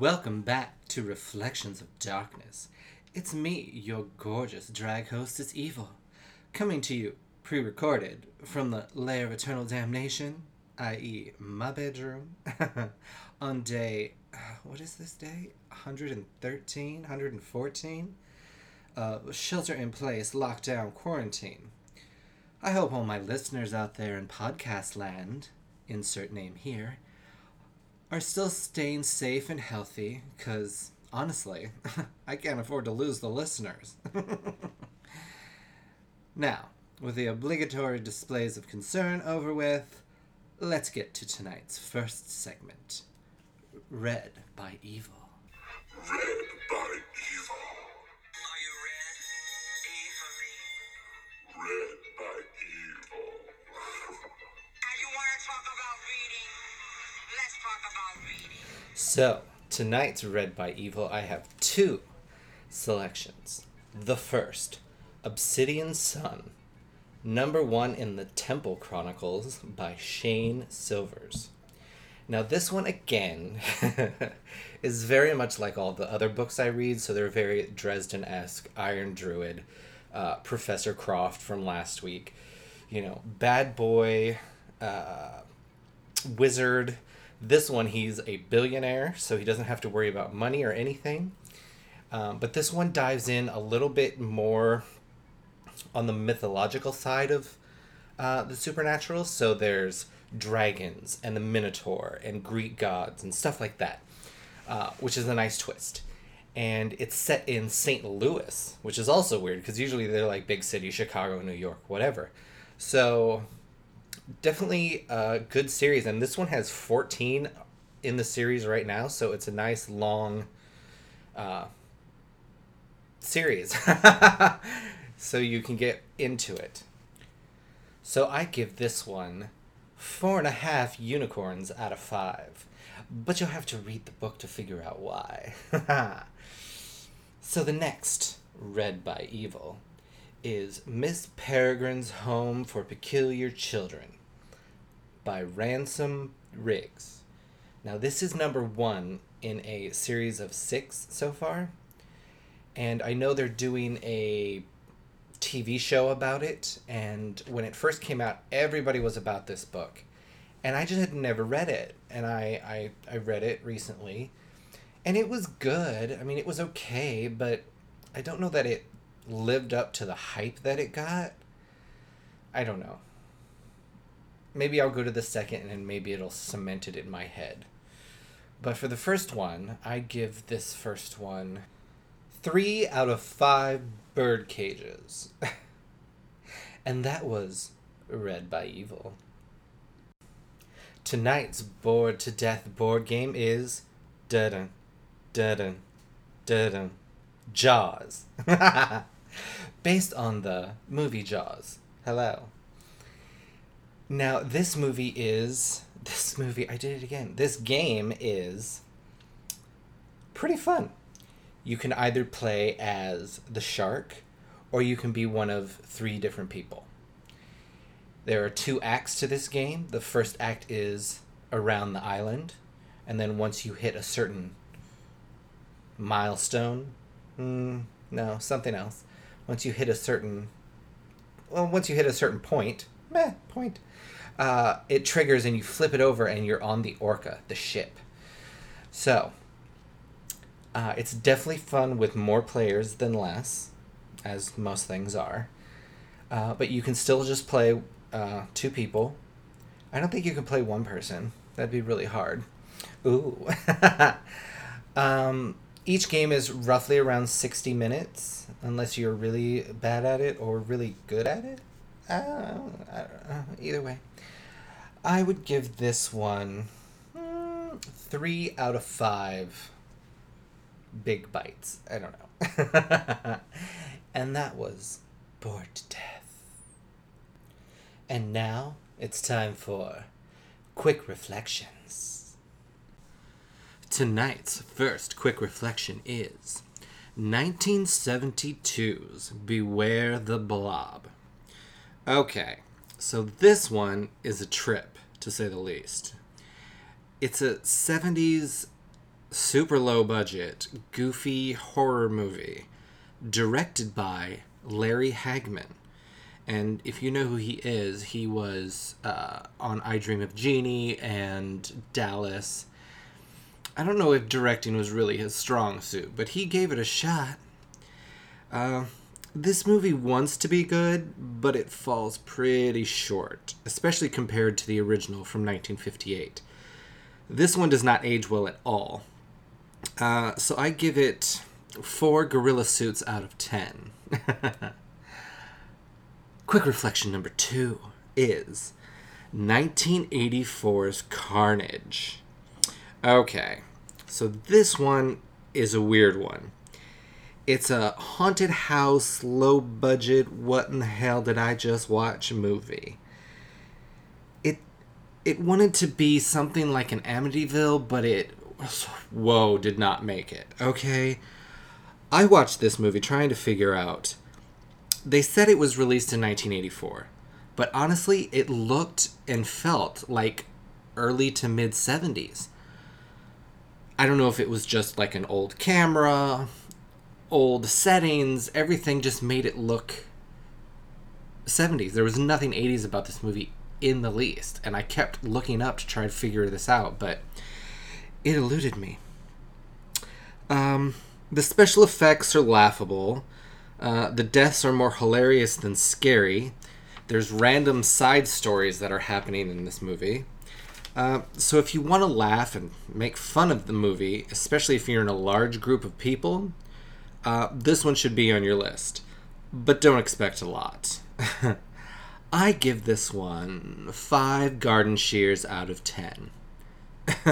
Welcome back to Reflections of Darkness. It's me, your gorgeous drag hostess Evil, coming to you pre recorded from the lair of eternal damnation, i.e., my bedroom, on day. uh, What is this day? 113? 114? Uh, shelter in place, lockdown, quarantine. I hope all my listeners out there in podcast land, insert name here, are still staying safe and healthy because honestly i can't afford to lose the listeners now with the obligatory displays of concern over with let's get to tonight's first segment read by evil so tonight's read by evil i have two selections the first obsidian son number one in the temple chronicles by shayne silvers Now, this one again is very much like all the other books I read, so they're very Dresden esque, Iron Druid, uh, Professor Croft from last week. You know, bad boy, uh, wizard. This one, he's a billionaire, so he doesn't have to worry about money or anything. Um, but this one dives in a little bit more on the mythological side of uh, the supernatural. So there's dragons and the Minotaur and Greek gods and stuff like that, uh, which is a nice twist. And it's set in St. Louis, which is also weird because usually they're like big city, Chicago, New York, whatever. So definitely a good series. And this one has 14 in the series right now. So it's a nice long uh, series. so you can get into it. So I give this one four and a half unicorns out of five. But you'll have to read the book to figure out why. so the next, read by Evil, is Miss Peregrine's Home for Peculiar Children by Ransom Riggs. Now, this is number one in a series of six so far. And I know they're doing a TV show about it. And when it first came out, everybody was about this book. And I just had never read it. And I, I, I read it recently. And it was good. I mean, it was okay, but I don't know that it lived up to the hype that it got. I don't know. Maybe I'll go to the second and maybe it'll cement it in my head. But for the first one, I give this first one three out of five bird cages. and that was read by Evil. Tonight's bored to death board game is dun dun dun Jaws. Based on the movie Jaws. Hello. Now, this movie is. This movie, I did it again. This game is pretty fun. You can either play as the shark or you can be one of three different people. There are two acts to this game. The first act is around the island, and then once you hit a certain milestone, mm, no, something else. Once you hit a certain, well, once you hit a certain point, meh, point, uh, it triggers and you flip it over and you're on the Orca, the ship. So, uh, it's definitely fun with more players than less, as most things are. Uh, but you can still just play uh, two people. I don't think you can play one person. That'd be really hard. Ooh. um, each game is roughly around 60 minutes, unless you're really bad at it or really good at it. Either way. I would give this one mm, three out of five big bites. I don't know. and that was Bored to Death. And now it's time for quick reflections. Tonight's first quick reflection is 1972's Beware the Blob. Okay, so this one is a trip, to say the least. It's a 70s super low budget, goofy horror movie directed by Larry Hagman. And if you know who he is, he was uh, on I Dream of Jeannie and Dallas. I don't know if directing was really his strong suit, but he gave it a shot. Uh, this movie wants to be good, but it falls pretty short, especially compared to the original from 1958. This one does not age well at all. Uh, so I give it four gorilla suits out of ten. Quick reflection number two is 1984's Carnage. Okay, so this one is a weird one. It's a haunted house, low budget, what in the hell did I just watch movie. It it wanted to be something like an Amityville, but it whoa, did not make it. Okay. I watched this movie trying to figure out. They said it was released in 1984, but honestly, it looked and felt like early to mid 70s. I don't know if it was just like an old camera, old settings, everything just made it look 70s. There was nothing 80s about this movie in the least, and I kept looking up to try to figure this out, but it eluded me. Um, the special effects are laughable. Uh, the deaths are more hilarious than scary. There's random side stories that are happening in this movie. Uh, so if you want to laugh and make fun of the movie, especially if you're in a large group of people, uh, this one should be on your list. But don't expect a lot. I give this one five garden shears out of ten.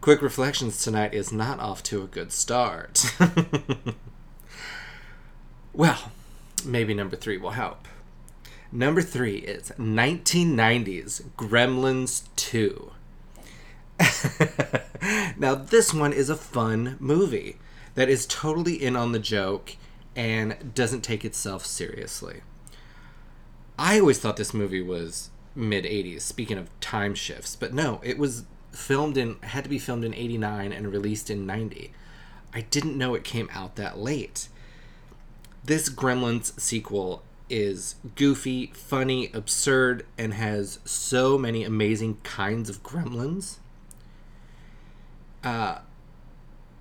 Quick Reflections tonight is not off to a good start. well, maybe number three will help. Number three is 1990's Gremlins 2. now, this one is a fun movie that is totally in on the joke and doesn't take itself seriously. I always thought this movie was mid 80s, speaking of time shifts, but no, it was filmed in had to be filmed in 89 and released in 90. I didn't know it came out that late. This Gremlins sequel is goofy, funny, absurd, and has so many amazing kinds of gremlins. Uh,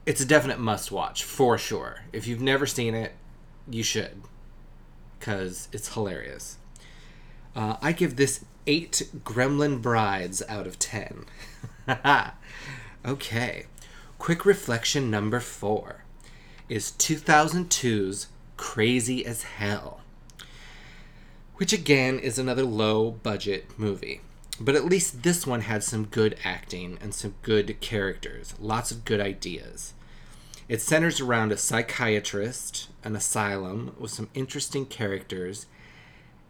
it's a definite must watch for sure. If you've never seen it, you should, because it's hilarious. Uh, I give this eight gremlin brides out of ten. okay. Quick reflection number four is 2002's Crazy as Hell, which again is another low budget movie. But at least this one had some good acting and some good characters, lots of good ideas. It centers around a psychiatrist, an asylum with some interesting characters,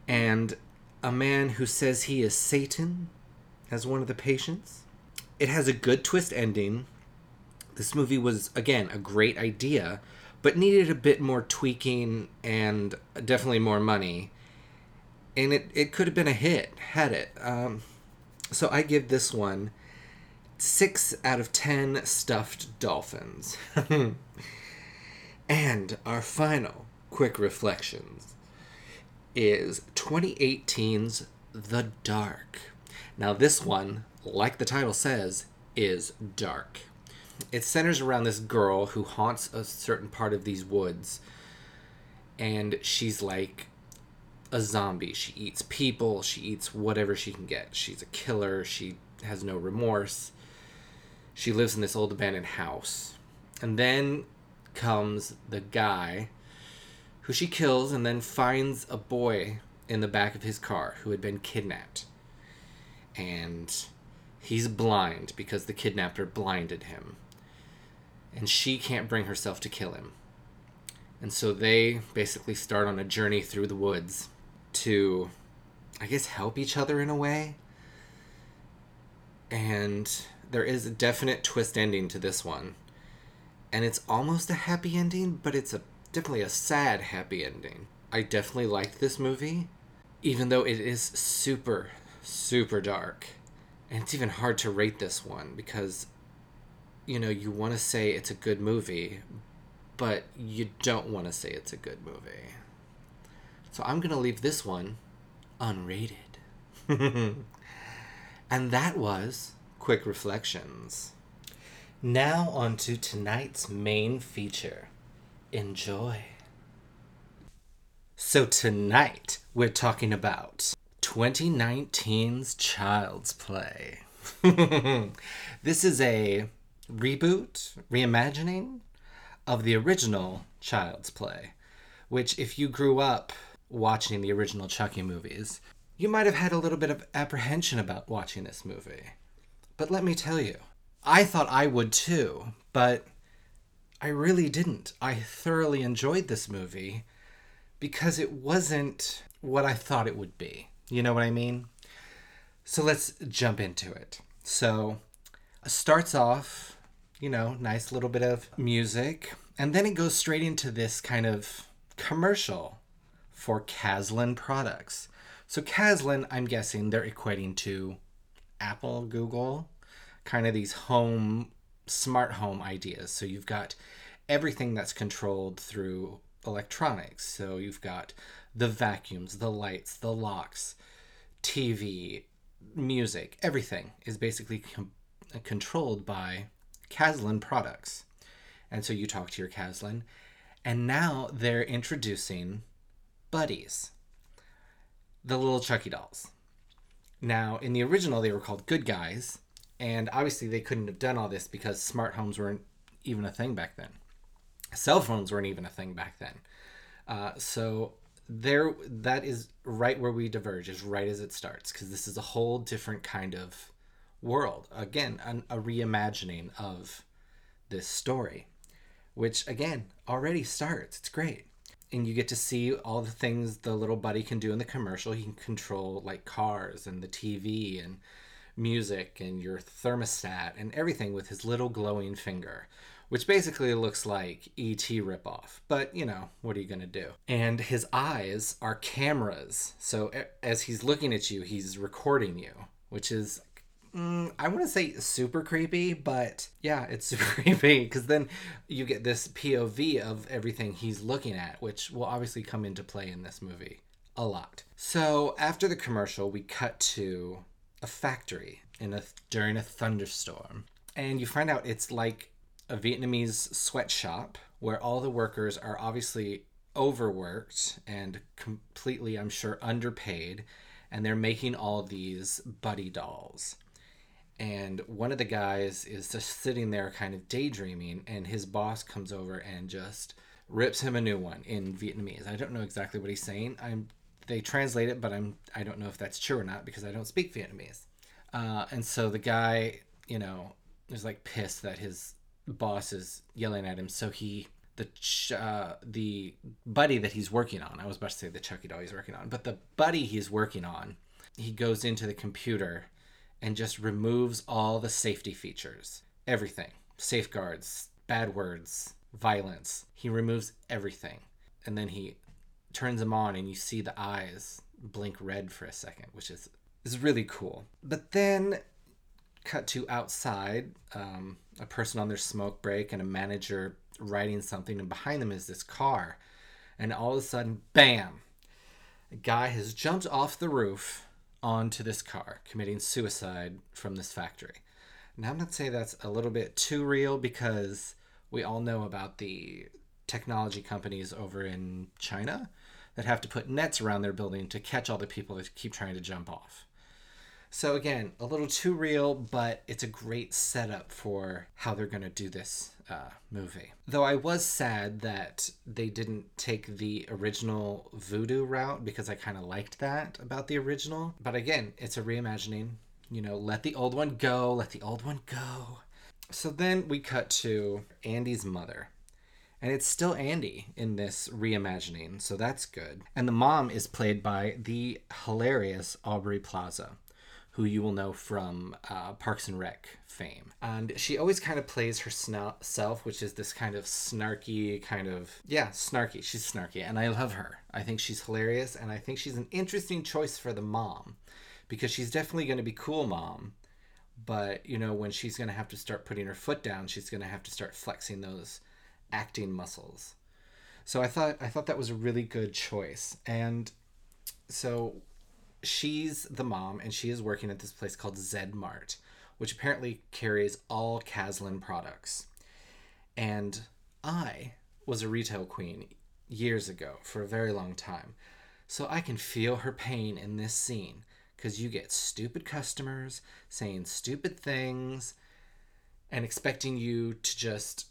and a man who says he is Satan as one of the patients. It has a good twist ending. This movie was, again, a great idea, but needed a bit more tweaking and definitely more money. And it, it could have been a hit, had it. Um, so I give this one six out of ten stuffed dolphins. and our final quick reflections is 2018's The Dark. Now, this one, like the title says, is dark. It centers around this girl who haunts a certain part of these woods, and she's like a zombie. She eats people, she eats whatever she can get. She's a killer, she has no remorse. She lives in this old abandoned house. And then comes the guy who she kills and then finds a boy in the back of his car who had been kidnapped. And he's blind because the kidnapper blinded him. And she can't bring herself to kill him. And so they basically start on a journey through the woods to, I guess, help each other in a way. And there is a definite twist ending to this one. and it's almost a happy ending, but it's a definitely a sad happy ending. I definitely liked this movie, even though it is super, super dark. And it's even hard to rate this one because, you know, you want to say it's a good movie, but you don't want to say it's a good movie. So I'm going to leave this one unrated. and that was Quick Reflections. Now, on to tonight's main feature. Enjoy. So, tonight we're talking about 2019's Child's Play. this is a reboot, reimagining of the original Child's Play, which, if you grew up watching the original Chucky movies, you might have had a little bit of apprehension about watching this movie. But let me tell you, I thought I would too, but I really didn't. I thoroughly enjoyed this movie because it wasn't what I thought it would be. You know what I mean? So let's jump into it. So it starts off, you know, nice little bit of music, and then it goes straight into this kind of commercial for Kaslan products. So Kaslan, I'm guessing they're equating to Apple, Google, kind of these home smart home ideas. So you've got everything that's controlled through electronics. So you've got the vacuums, the lights, the locks, TV, music, everything is basically com- controlled by Kaslan products. And so you talk to your Kaslan, and now they're introducing buddies, the little Chucky dolls. Now, in the original, they were called Good Guys, and obviously they couldn't have done all this because smart homes weren't even a thing back then. Cell phones weren't even a thing back then. Uh, so there, that is right where we diverge, is right as it starts, because this is a whole different kind of world. Again, an, a reimagining of this story, which again already starts. It's great. And you get to see all the things the little buddy can do in the commercial. He can control like cars and the TV and music and your thermostat and everything with his little glowing finger, which basically looks like ET ripoff. But you know, what are you gonna do? And his eyes are cameras, so as he's looking at you, he's recording you, which is. Mm, I want to say super creepy, but yeah, it's super creepy because then you get this POV of everything he's looking at, which will obviously come into play in this movie a lot. So after the commercial, we cut to a factory in a during a thunderstorm, and you find out it's like a Vietnamese sweatshop where all the workers are obviously overworked and completely, I'm sure, underpaid, and they're making all these buddy dolls. And one of the guys is just sitting there, kind of daydreaming, and his boss comes over and just rips him a new one in Vietnamese. I don't know exactly what he's saying. I'm they translate it, but I'm I don't know if that's true or not because I don't speak Vietnamese. Uh, and so the guy, you know, is like pissed that his boss is yelling at him. So he the ch- uh, the buddy that he's working on. I was about to say the Chucky doll he's working on, but the buddy he's working on, he goes into the computer and just removes all the safety features, everything, safeguards, bad words, violence. He removes everything, and then he turns them on and you see the eyes blink red for a second, which is is really cool. But then cut to outside, um, a person on their smoke break and a manager writing something, and behind them is this car, and all of a sudden, bam! A guy has jumped off the roof onto this car, committing suicide from this factory. Now I'm not saying that's a little bit too real because we all know about the technology companies over in China that have to put nets around their building to catch all the people that keep trying to jump off. So again, a little too real, but it's a great setup for how they're going to do this uh, movie. Though I was sad that they didn't take the original voodoo route because I kind of liked that about the original. But again, it's a reimagining. You know, let the old one go, let the old one go. So then we cut to Andy's mother. And it's still Andy in this reimagining, so that's good. And the mom is played by the hilarious Aubrey Plaza, who you will know from uh, Parks and Rec fame. And she always kind of plays herself, which is this kind of snarky, kind of, yeah, snarky. She's snarky, and I love her. I think she's hilarious, and I think she's an interesting choice for the mom because she's definitely going to be cool mom. But, you know, when she's going to have to start putting her foot down, she's going to have to start flexing those acting muscles. So I thought I thought that was a really good choice. And so she's the mom and she is working at this place called Zed Mart, which apparently carries all Kaslan products. And I was a retail queen years ago for a very long time. So I can feel her pain in this scene because you get stupid customers saying stupid things and expecting you to just,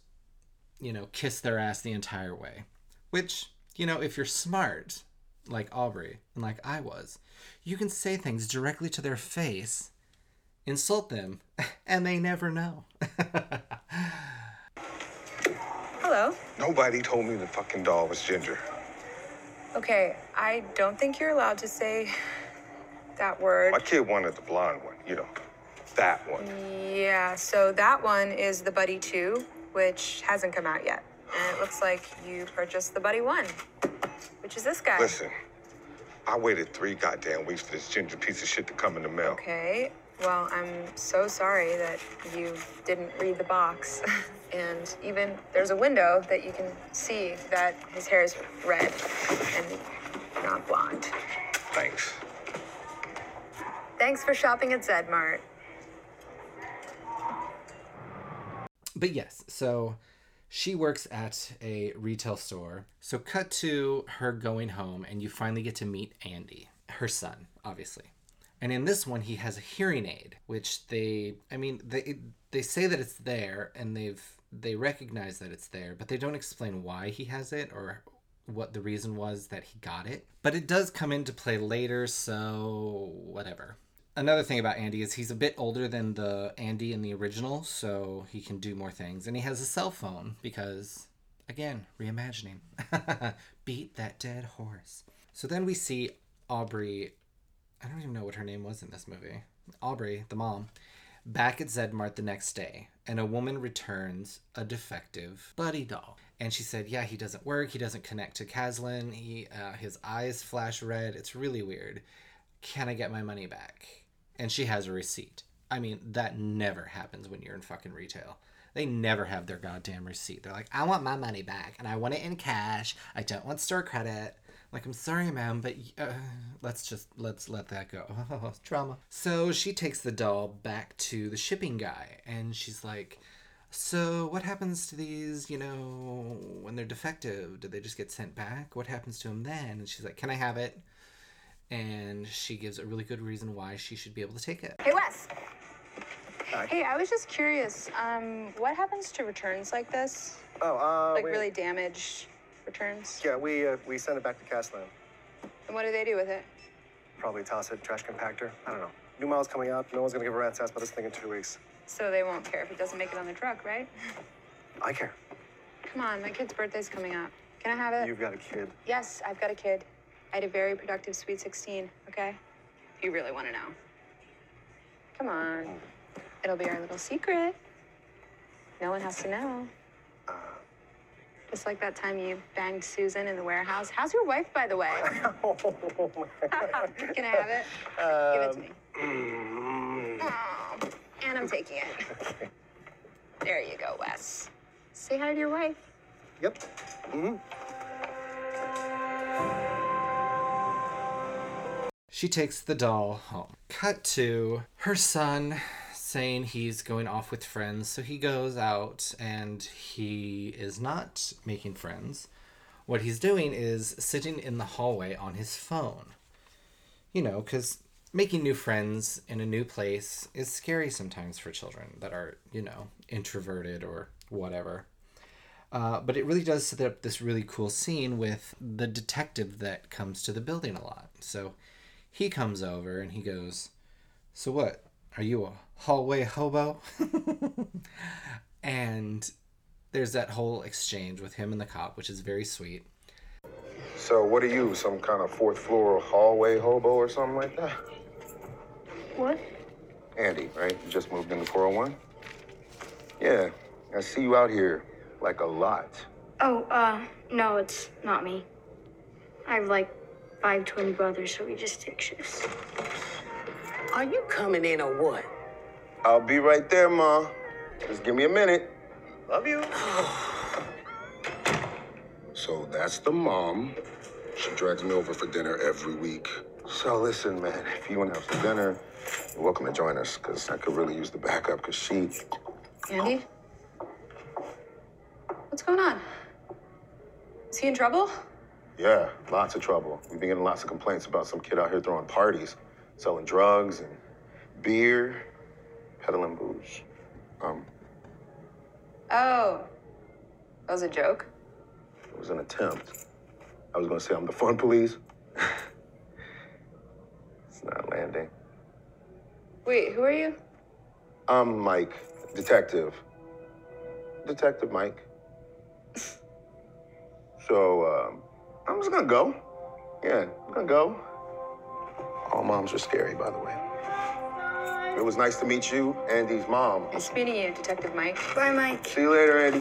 you know, kiss their ass the entire way. Which, you know, if you're smart, like Aubrey and like I was, you can say things directly to their face, insult them, and they never know. Hello. Nobody told me the fucking doll was Ginger. Okay, I don't think you're allowed to say that word. My kid wanted the blonde one, you know, that one. Yeah, so that one is the Buddy 2, which hasn't come out yet. And it looks like you purchased the Buddy 1, which is this guy. Listen, I waited three goddamn weeks for this ginger piece of shit to come in the mail. Okay, well, I'm so sorry that you didn't read the box. and even there's a window that you can see that his hair is red and not blonde. Thanks. Thanks for shopping at Zed Mart. But yes, so she works at a retail store. So, cut to her going home, and you finally get to meet Andy, her son, obviously. And in this one, he has a hearing aid, which they, I mean, they they say that it's there, and they've they recognize that it's there, but they don't explain why he has it or what the reason was that he got it. But it does come into play later, so whatever another thing about Andy is he's a bit older than the Andy in the original, so he can do more things. And he has a cell phone because, again, reimagining. Beat that dead horse. So then we see Aubrey. I don't even know what her name was in this movie. Aubrey, the mom, back at Zed Mart the next day, and a woman returns a defective Buddy doll. And she said, "Yeah, he doesn't work. He doesn't connect to Kaslan. He, uh, his eyes flash red. It's really weird. Can I get my money back?" And she has a receipt. I mean, that never happens when you're in fucking retail. They never have their goddamn receipt. They're like, I want my money back and I want it in cash. I don't want store credit. Like, I'm sorry, ma'am, but uh, let's just let's let that go. Drama. So she takes the doll back to the shipping guy and she's like, So what happens to these, you know, when they're defective? Do they just get sent back? What happens to them then? And she's like, Can I have it? And she gives a really good reason why she should be able to take it. Hey, Wes. Hey, I was just curious. Um, what happens to returns like this? Oh, uh, Like we, really damaged returns? Yeah, we uh, we send it back to Kaslan. And what do they do with it? Probably toss it, trash compactor. I don't know. New model's coming out. No one's gonna give a rat's ass about this thing in two weeks. So they won't care if it doesn't make it on the truck, right? I care. Come on, my kid's birthday's coming up. Can I have it? You've got a kid. Yes, I've got a kid. I had a very productive Sweet 16, okay? If you really want to know. Come on. It'll be our little secret. No one has to know. Just like that time you banged Susan in the warehouse. How's your wife, by the way? Can I have it? Give it to me. Oh, and I'm taking it. There you go, Wes. Say hi to your wife. Yep. Mm-hmm. She takes the doll home. Cut to her son saying he's going off with friends, so he goes out and he is not making friends. What he's doing is sitting in the hallway on his phone. You know, because making new friends in a new place is scary sometimes for children that are, you know, introverted or whatever. Uh, but it really does set up this really cool scene with the detective that comes to the building a lot. So he comes over and he goes, So what? Are you a hallway hobo? and there's that whole exchange with him and the cop, which is very sweet. So what are you, some kind of fourth floor hallway hobo or something like that? What? Andy, right? You just moved into 401? Yeah, I see you out here like a lot. Oh, uh, no, it's not me. I have like five twin brothers, so we just take shifts. Are you coming in or what? I'll be right there, Ma. Just give me a minute. Love you. so that's the mom. She drags me over for dinner every week. So listen, man, if you want to have some dinner, you're welcome to join us, because I could really use the backup, because she... Andy? What's going on? Is he in trouble? Yeah, lots of trouble. We've been getting lots of complaints about some kid out here throwing parties, selling drugs and beer, peddling booze. Um, Oh. That was a joke? it was an attempt. I was gonna say I'm the fun police. it's not landing. Wait, who are you? I'm Mike, detective. Detective Mike. So, um, I'm just gonna go. Yeah, I'm gonna go. All moms are scary, by the way. It was nice to meet you, Andy's mom. Nice meeting you, Detective Mike. Bye, Mike. See you later, Andy.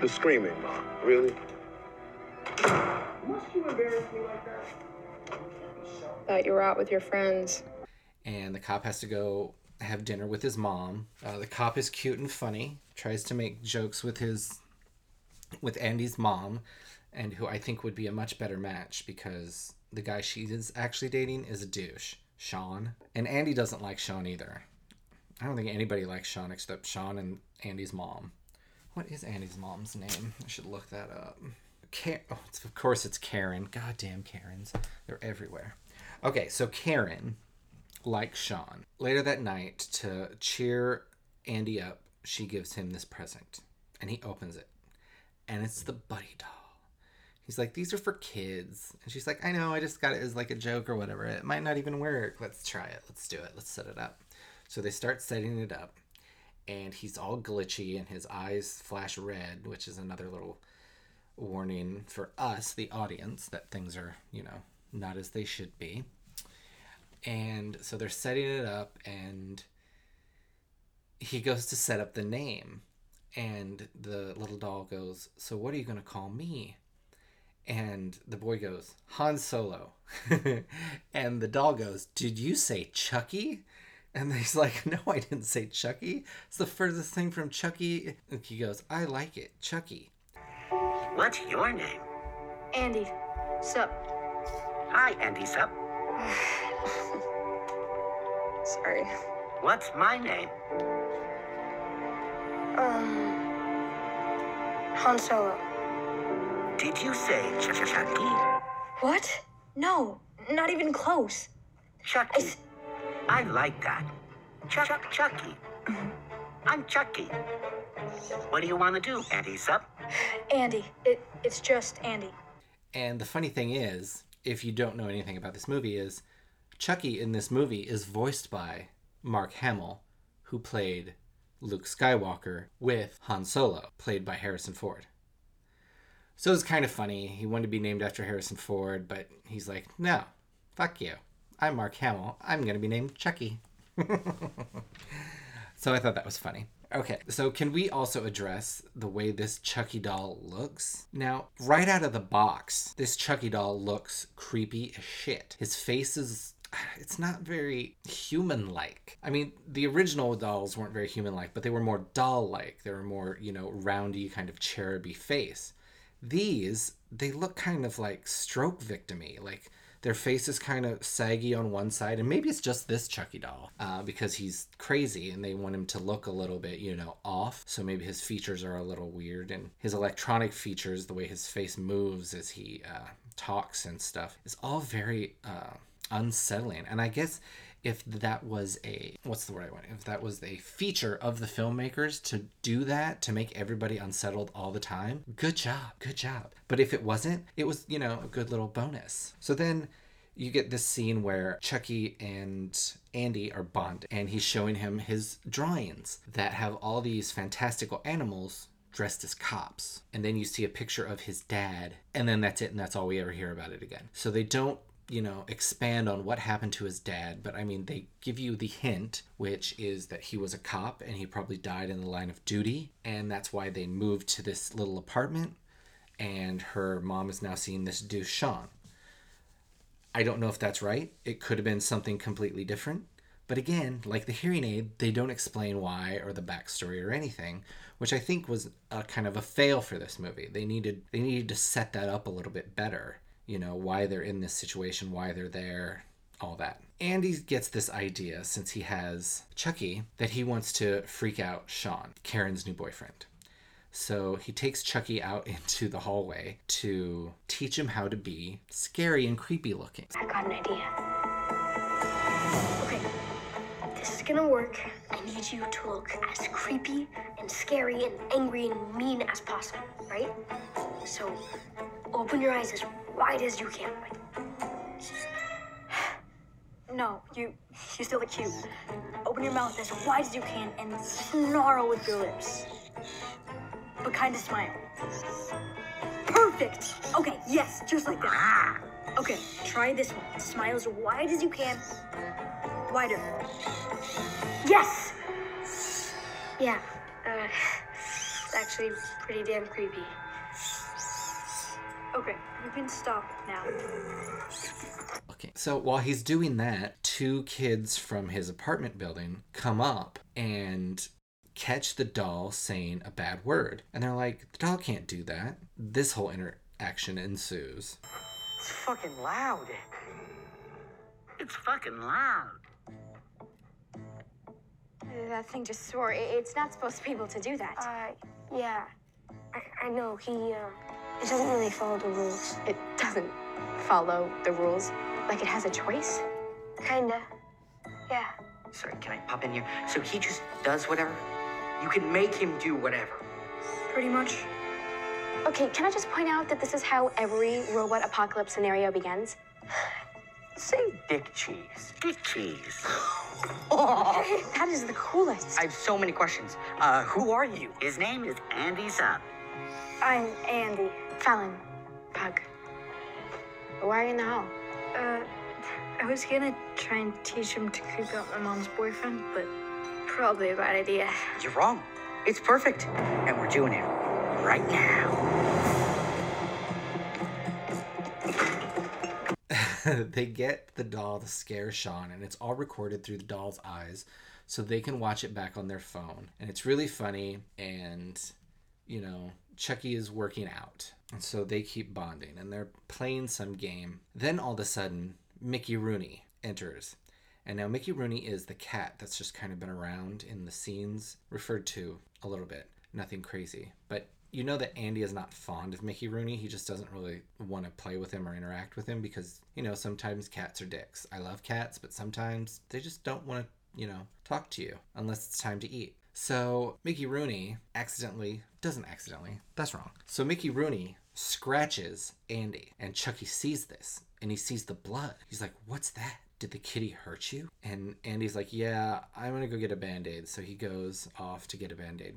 The screaming, mom. Really? Must you embarrass me like that? Thought you were out with your friends. and the cop has to go have dinner with his mom. Uh, the cop is cute and funny, tries to make jokes with his with Andy's mom, and who I think would be a much better match because the guy she is actually dating is a douche, Sean, and Andy doesn't like Sean either. I don't think anybody likes Sean except Sean and Andy's mom. What is Andy's mom's name? I should look that up. Ka- oh, of course it's Karen. Goddamn Karens. They're everywhere. Okay, so Karen like Sean. Later that night, to cheer Andy up, she gives him this present. And he opens it. And it's the buddy doll. He's like, These are for kids. And she's like, I know, I just got it as like a joke or whatever. It might not even work. Let's try it. Let's do it. Let's set it up. So they start setting it up. And he's all glitchy and his eyes flash red, which is another little warning for us, the audience, that things are, you know, not as they should be. And so they're setting it up, and he goes to set up the name. And the little doll goes, So what are you going to call me? And the boy goes, Han Solo. and the doll goes, Did you say Chucky? And he's like, No, I didn't say Chucky. It's the furthest thing from Chucky. And he goes, I like it, Chucky. What's your name? Andy, sup? Hi, Andy Sup. Sorry. What's my name? Um, Han Solo. Did you say Ch- Ch- Chucky? What? No, not even close. Chucky. I like that. Chuck Chucky. I'm Chucky. What do you want to do, Andy Sup? Andy. It, it's just Andy. And the funny thing is, if you don't know anything about this movie, is Chucky in this movie is voiced by Mark Hamill, who played Luke Skywalker with Han Solo, played by Harrison Ford. So it's kind of funny. He wanted to be named after Harrison Ford, but he's like, no, fuck you. I'm Mark Hamill. I'm going to be named Chucky. so I thought that was funny. Okay, so can we also address the way this Chucky doll looks? Now, right out of the box, this Chucky doll looks creepy as shit. His face is. It's not very human like. I mean, the original dolls weren't very human like, but they were more doll like. They were more, you know, roundy, kind of cheruby face. These, they look kind of like stroke victimy. Like, their face is kind of saggy on one side, and maybe it's just this Chucky doll uh, because he's crazy and they want him to look a little bit, you know, off. So maybe his features are a little weird, and his electronic features, the way his face moves as he uh, talks and stuff, is all very uh, unsettling. And I guess if that was a what's the word I want? If that was a feature of the filmmakers to do that to make everybody unsettled all the time, good job, good job. But if it wasn't, it was you know a good little bonus. So then you get this scene where Chucky and Andy are bonded, and he's showing him his drawings that have all these fantastical animals dressed as cops. And then you see a picture of his dad, and then that's it, and that's all we ever hear about it again. So they don't you know, expand on what happened to his dad, but I mean, they give you the hint, which is that he was a cop and he probably died in the line of duty, and that's why they moved to this little apartment. And her mom is now seeing this dude, Sean. I don't know if that's right. It could have been something completely different. But again, like the hearing aid, they don't explain why or the backstory or anything, which I think was a kind of a fail for this movie. They needed they needed to set that up a little bit better. You know, why they're in this situation, why they're there, all that. Andy gets this idea since he has Chucky that he wants to freak out Sean, Karen's new boyfriend. So he takes Chucky out into the hallway to teach him how to be scary and creepy looking. I got an idea. This is gonna work. I need you to look as creepy and scary and angry and mean as possible, right? So open your eyes as wide as you can. No, you you still look cute. Open your mouth as wide as you can and snarl with your lips. But kind of smile. Perfect! Okay, yes, just like that. Okay, try this one. Smile as wide as you can. Wider. Yes! Yeah, uh, it's actually pretty damn creepy. Okay, you can stop now. Okay. So while he's doing that, two kids from his apartment building come up and catch the doll saying a bad word. And they're like, the doll can't do that. This whole interaction ensues. It's fucking loud. It's fucking loud. That thing just swore. It's not supposed to be able to do that. Uh, yeah. I, I know, he, uh, it doesn't really follow the rules. It doesn't follow the rules. Like it has a choice. Kinda. Yeah. Sorry, can I pop in here? So he just does whatever? You can make him do whatever. Pretty much. Okay, can I just point out that this is how every robot apocalypse scenario begins? Say dick cheese. Dick cheese. That is the coolest. I have so many questions. Uh, who are you? His name is Andy Sub. I'm Andy. Falyn. Pug. Why are you in the hall? Uh, I was gonna try and teach him to creep out my mom's boyfriend, but probably a bad idea. You're wrong. It's perfect. And we're doing it right now. they get the doll to scare Sean, and it's all recorded through the doll's eyes, so they can watch it back on their phone. And it's really funny, and you know, Chucky is working out, and so they keep bonding, and they're playing some game. Then all of a sudden, Mickey Rooney enters. And now Mickey Rooney is the cat that's just kind of been around in the scenes, referred to a little bit. Nothing crazy. But you know that Andy is not fond of Mickey Rooney. He just doesn't really want to play with him or interact with him because, you know, sometimes cats are dicks. I love cats, but sometimes they just don't want to, you know, talk to you unless it's time to eat. So Mickey Rooney accidentally, doesn't accidentally, that's wrong. So Mickey Rooney scratches Andy, and Chucky sees this and he sees the blood. He's like, What's that? Did the kitty hurt you? And Andy's like, Yeah, I'm gonna go get a band aid. So he goes off to get a band aid.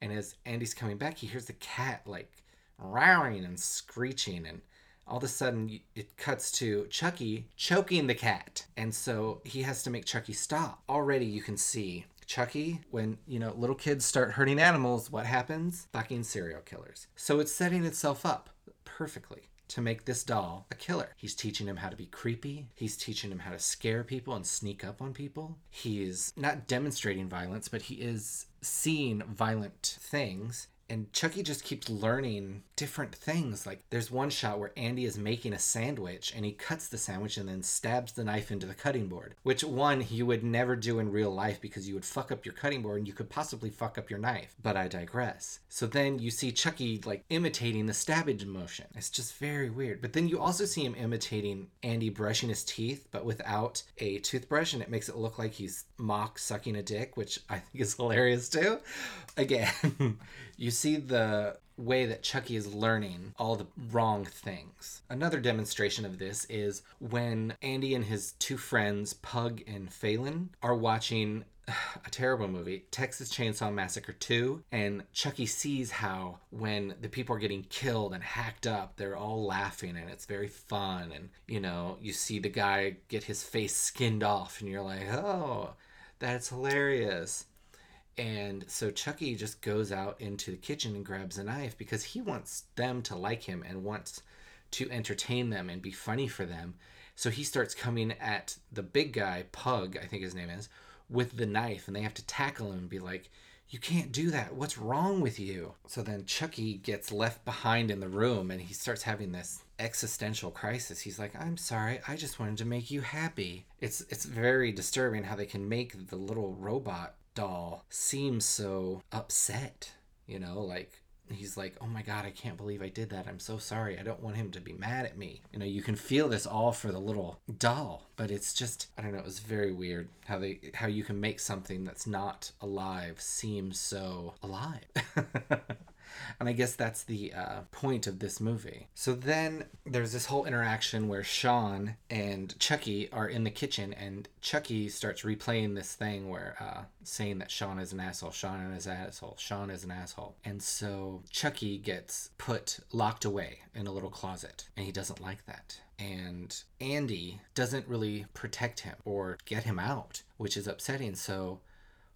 And as Andy's coming back, he hears the cat like rowing and screeching. And all of a sudden, it cuts to Chucky choking the cat. And so he has to make Chucky stop. Already, you can see Chucky, when, you know, little kids start hurting animals, what happens? Fucking serial killers. So it's setting itself up perfectly to make this doll a killer. He's teaching him how to be creepy. He's teaching him how to scare people and sneak up on people. He's not demonstrating violence, but he is seeing violent things. And Chucky just keeps learning different things. Like there's one shot where Andy is making a sandwich and he cuts the sandwich and then stabs the knife into the cutting board, which one you would never do in real life because you would fuck up your cutting board and you could possibly fuck up your knife. But I digress. So then you see Chucky like imitating the stabbage motion. It's just very weird. But then you also see him imitating Andy brushing his teeth, but without a toothbrush, and it makes it look like he's mock sucking a dick, which I think is hilarious too. Again, you see the way that Chucky is learning all the wrong things. Another demonstration of this is when Andy and his two friends, Pug and Falyn, are watching a terrible movie, Texas Chainsaw Massacre 2, and Chucky sees how when the people are getting killed and hacked up, they're all laughing and it's very fun. And, you know, you see the guy get his face skinned off and you're like, oh, that's hilarious. And so Chucky just goes out into the kitchen and grabs a knife because he wants them to like him and wants to entertain them and be funny for them. So he starts coming at the big guy, Pug, I think his name is, with the knife, and they have to tackle him and be like, You can't do that. What's wrong with you? So then Chucky gets left behind in the room and he starts having this existential crisis. He's like, I'm sorry, I just wanted to make you happy. It's it's very disturbing how they can make the little robot doll seem so upset. You know, like he's like, "Oh my god, I can't believe I did that. I'm so sorry. I don't want him to be mad at me." You know, you can feel this all for the little doll, but it's just I don't know, it was very weird how they how you can make something that's not alive seem so alive. And I guess that's the uh, point of this movie. So then there's this whole interaction where Sean and Chucky are in the kitchen, and Chucky starts replaying this thing where uh, saying that Sean is an asshole, Sean is an asshole, Sean is an asshole. And so Chucky gets put locked away in a little closet, and he doesn't like that. And Andy doesn't really protect him or get him out, which is upsetting. So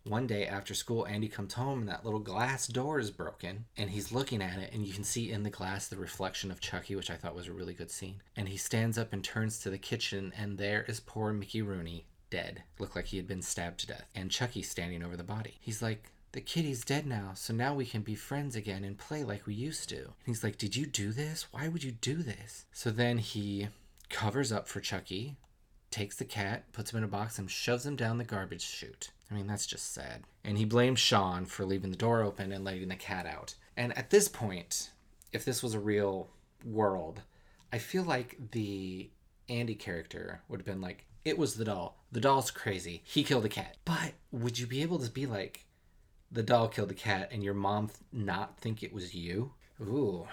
one day after school, Andy comes home and that little glass door is broken. And he's looking at it, and you can see in the glass the reflection of Chucky, which I thought was a really good scene. And he stands up and turns to the kitchen, and there is poor Mickey Rooney, dead. Looked like he had been stabbed to death. And Chucky standing over the body. He's like, the kitty's dead now, so now we can be friends again and play like we used to. And he's like, Did you do this? Why would you do this? So then he covers up for Chucky, takes the cat, puts him in a box, and shoves him down the garbage chute. I mean, that's just sad. And he blames Sean for leaving the door open and letting the cat out. And at this point, if this was a real world, I feel like the Andy character would have been like, it was the doll. The doll's crazy. He killed a cat. But would you be able to be like, the doll killed the cat and your mom th- not think it was you? Ooh,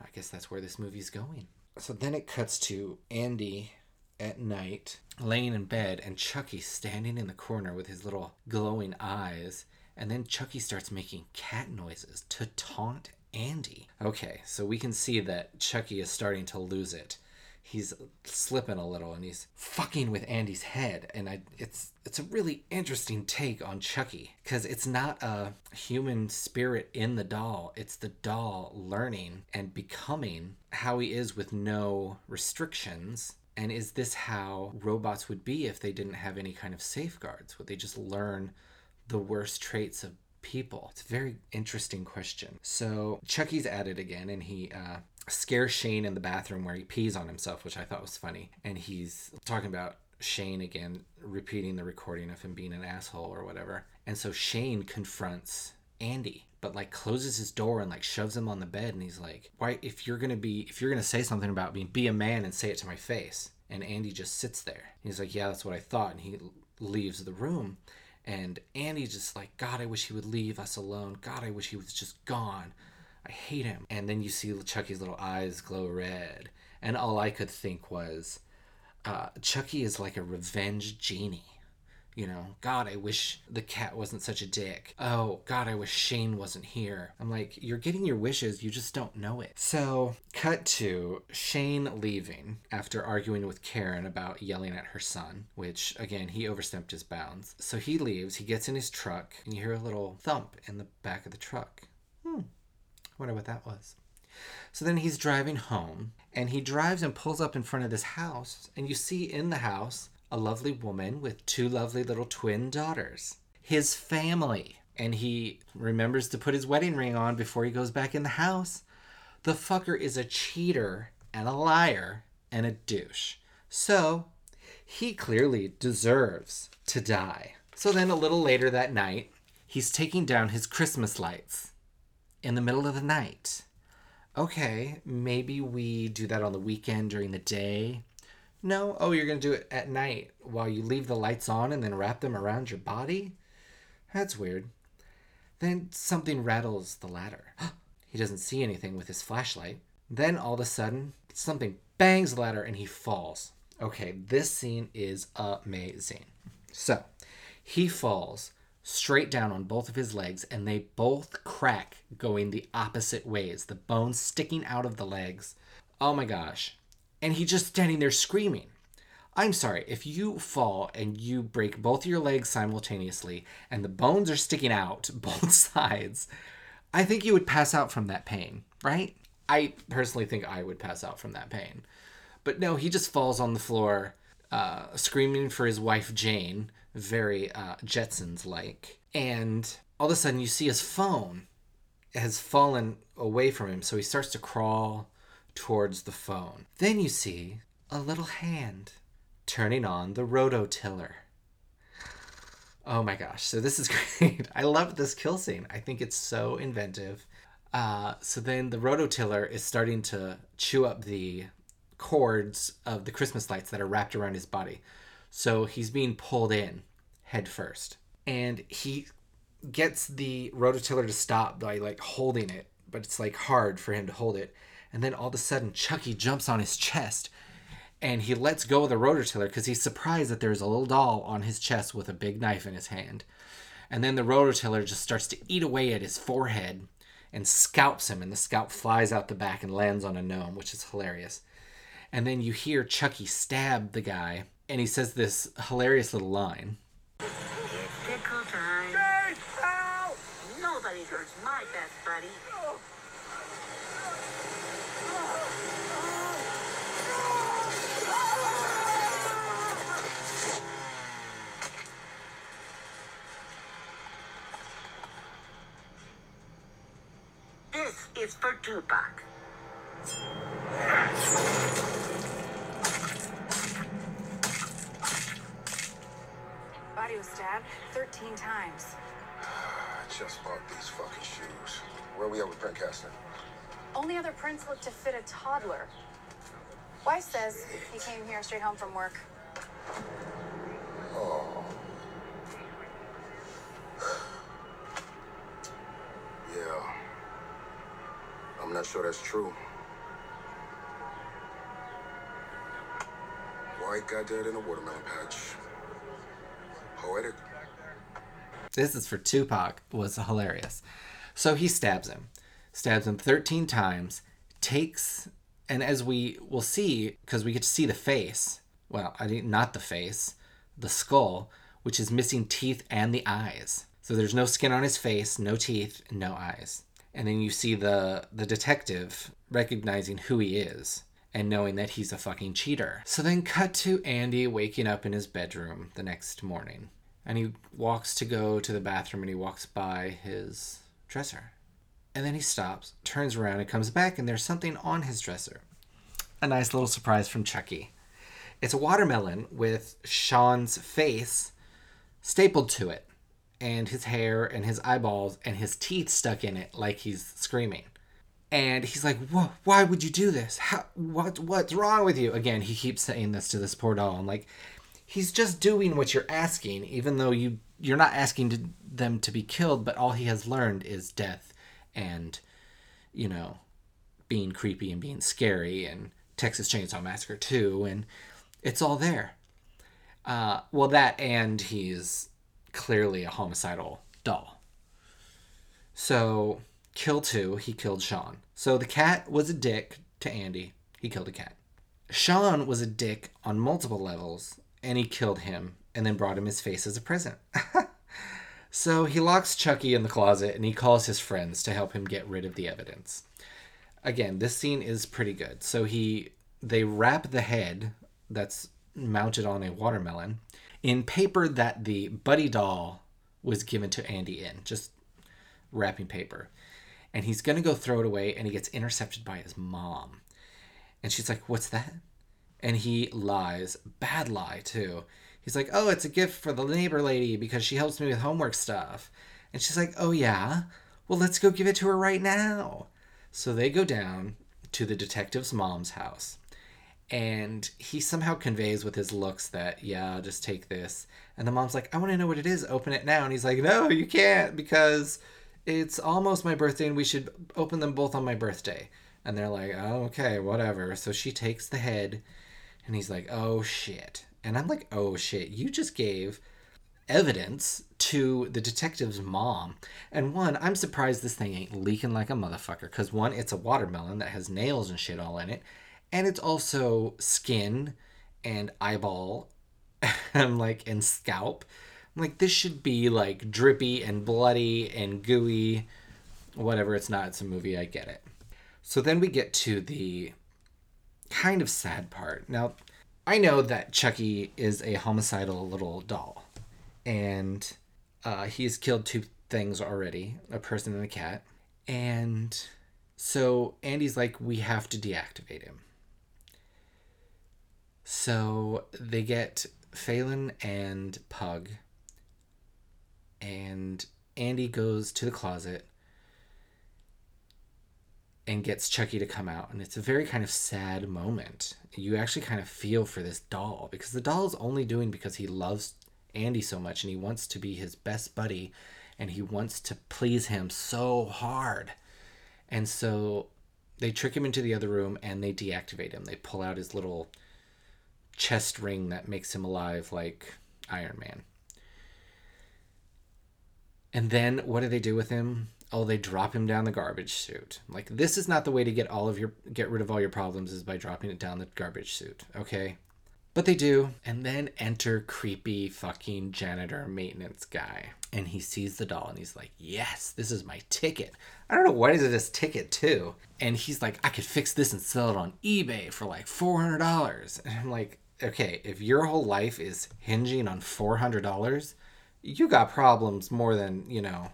I guess that's where this movie's going. So then it cuts to Andy at night, laying in bed, and Chucky standing in the corner with his little glowing eyes. And then Chucky starts making cat noises to taunt Andy. Okay, so we can see that Chucky is starting to lose it. He's slipping a little and he's fucking with Andy's head. And I it's it's a really interesting take on Chucky because it's not a human spirit in the doll. It's the doll learning and becoming how he is with no restrictions and is this how robots would be if they didn't have any kind of safeguards? Would they just learn the worst traits of people? It's a very interesting question. So Chucky's at it again, and he uh, scares Shane in the bathroom where he pees on himself, which I thought was funny. And he's talking about Shane again, repeating the recording of him being an asshole or whatever. And so Shane confronts Andy but like closes his door and like shoves him on the bed and he's like why if you're gonna be if you're gonna say something about me be a man and say it to my face. And andy just sits there. He's like yeah that's what i thought. And he leaves the room. And andy's just like god i wish he would leave us alone. God i wish he was just gone. I hate him. And then you see chucky's little eyes glow red. And all i could think was uh, chucky is like a revenge genie you know, God, I wish the cat wasn't such a dick. Oh, God, I wish Shane wasn't here. I'm like, you're getting your wishes, you just don't know it. So, cut to Shane leaving after arguing with Karen about yelling at her son, which, again, he overstepped his bounds. So he leaves, he gets in his truck, and you hear a little thump in the back of the truck. Hmm, I wonder what that was. So then he's driving home, and he drives and pulls up in front of this house, and you see in the house a lovely woman with two lovely little twin daughters. His family. And he remembers to put his wedding ring on before he goes back in the house. The fucker is a cheater and a liar and a douche. So he clearly deserves to die. So then a little later that night, he's taking down his Christmas lights in the middle of the night. Okay, maybe we do that on the weekend during the day no. Oh, you're going to do it at night while you leave the lights on and then wrap them around your body? That's weird. Then something rattles the ladder. he doesn't see anything with his flashlight. Then all of a sudden, something bangs the ladder and he falls. Okay, this scene is amazing. So, he falls straight down on both of his legs, and they both crack going the opposite ways, the bones sticking out of the legs. Oh my gosh. And he's just standing there screaming. I'm sorry, if you fall and you break both your legs simultaneously and the bones are sticking out both sides, I think you would pass out from that pain, right? I personally think I would pass out from that pain. But no, he just falls on the floor, uh, screaming for his wife Jane, very uh, Jetsons like. And all of a sudden, you see his phone has fallen away from him, so he starts to crawl towards the phone. Then you see a little hand turning on the rototiller. Oh my gosh, so this is great. I love this kill scene. I think it's so inventive. Uh, so then the rototiller is starting to chew up the cords of the Christmas lights that are wrapped around his body. So he's being pulled in head first. And he gets the rototiller to stop by like holding it, but it's like hard for him to hold it. And then all of a sudden, Chucky jumps on his chest and he lets go of the rototiller because he's surprised that there's a little doll on his chest with a big knife in his hand. And then the rototiller just starts to eat away at his forehead and scalps him, and the scalp flies out the back and lands on a gnome, which is hilarious. And then you hear Chucky stab the guy, and he says this hilarious little line. It's pickle time. Nobody hurts my best buddy. This is for Tupac. Body was stabbed 13 times. I just bought these fucking shoes. Where we at with Pencaster? Only other prints look to fit a toddler. Wife says he came here straight home from work. Oh. I'm not sure that's true. White got dead in a watermelon patch. Poetic. This is for Tupac was hilarious. So he stabs him, stabs him 13 times, takes, and as we will see, because we get to see the face, well, I think not the face, the skull, which is missing teeth and the eyes. So there's no skin on his face, no teeth, no eyes. And then you see the the detective recognizing who he is and knowing that he's a fucking cheater. So then cut to Andy waking up in his bedroom the next morning. And he walks to go to the bathroom and he walks by his dresser. And then he stops, turns around, and comes back, and there's something on his dresser. A nice little surprise from Chucky. It's a watermelon with Sean's face stapled to it, and his hair, and his eyeballs, and his teeth stuck in it like he's screaming. And he's like, "Whoa, why would you do this? How, what, what's wrong with you?" Again, he keeps saying this to this poor doll. I'm like, he's just doing what you're asking, even though you you're not asking to, them to be killed, but all he has learned is death and, you know, being creepy and being scary and Texas Chainsaw Massacre 2, and it's all there. Uh, well, that and he's clearly a homicidal doll. So, kill two, he killed Sean. So the cat was a dick to Andy. He killed a cat. Sean was a dick on multiple levels, and he killed him and then brought him his face as a present. so he locks Chucky in the closet and he calls his friends to help him get rid of the evidence. Again, this scene is pretty good. So he they wrap the head that's mounted on a watermelon in paper that the buddy doll was given to Andy in, just wrapping paper. And he's going to go throw it away and he gets intercepted by his mom. And she's like, "What's that?" And he lies, bad lie too. He's like, "Oh, it's a gift for the neighbor lady because she helps me with homework stuff." And she's like, "Oh yeah. Well, let's go give it to her right now." So they go down to the detective's mom's house. And he somehow conveys with his looks that, yeah, just take this. And the mom's like, I want to know what it is. Open it now. And he's like, no, you can't because it's almost my birthday and we should open them both on my birthday. And they're like, oh, okay, whatever. So she takes the head and he's like, oh shit. And I'm like, oh shit, you just gave evidence to the detective's mom. And one, I'm surprised this thing ain't leaking like a motherfucker. Because one, it's a watermelon that has nails and shit all in it. And it's also skin and eyeball and like and scalp. I'm like this should be like drippy and bloody and gooey. Whatever, it's not, it's a movie, I get it. So then we get to the kind of sad part. Now, I know that Chucky is a homicidal little doll, and uh, he's killed two things already a person and a cat. And so Andy's like, we have to deactivate him. So they get Falyn and Pug, and Andy goes to the closet and gets Chucky to come out. And it's a very kind of sad moment. You actually kind of feel for this doll because the doll is only doing because he loves Andy so much and he wants to be his best buddy and he wants to please him so hard. And so they trick him into the other room and they deactivate him. They pull out his little chest ring that makes him alive like Iron Man. And then what do they do with him? oh they drop him down the garbage chute. Like this is not the way to get all of your get rid of all your problems is by dropping it down the garbage chute okay? But they do. And then enter creepy fucking janitor maintenance guy. And he sees the doll and he's like yes this is my ticket. I don't know what is this ticket to. And he's like i could fix this and sell it on ebay for like $400 and i'm like okay if your whole life is hinging on $400 you got problems more than you know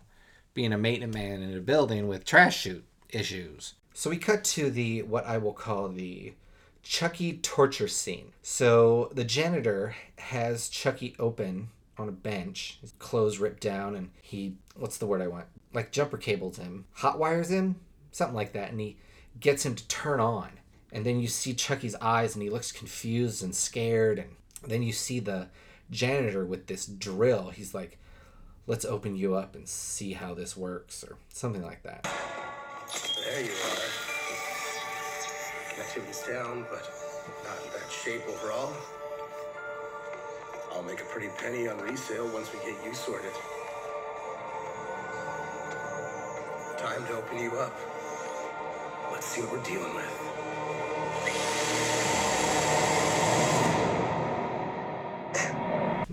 being a maintenance man in a building with trash chute issues. So we cut to the what I will call the Chucky torture scene. So the janitor has Chucky open on a bench, his clothes ripped down, and he what's the word I want? Like jumper cables him, hot wires him, something like that, and he gets him to turn on. And then you see Chucky's eyes and he looks confused and scared, and then you see the janitor with this drill. He's like let's open you up and see how this works, or something like that. There you are. Activity's down, but not in bad shape overall. I'll make a pretty penny on resale once we get you sorted. Time to open you up. Let's see what we're dealing with.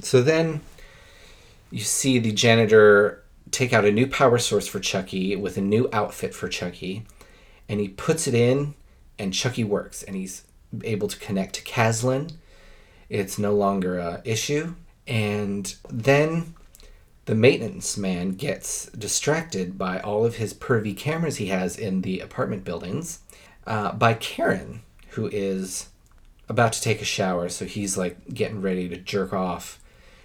So then you see the janitor take out a new power source for Chucky with a new outfit for Chucky, and he puts it in, and Chucky works, and he's able to connect to Kaslan. It's no longer a issue, and then the maintenance man gets distracted by all of his pervy cameras he has in the apartment buildings uh, by Karen, who is about to take a shower, so he's like getting ready to jerk off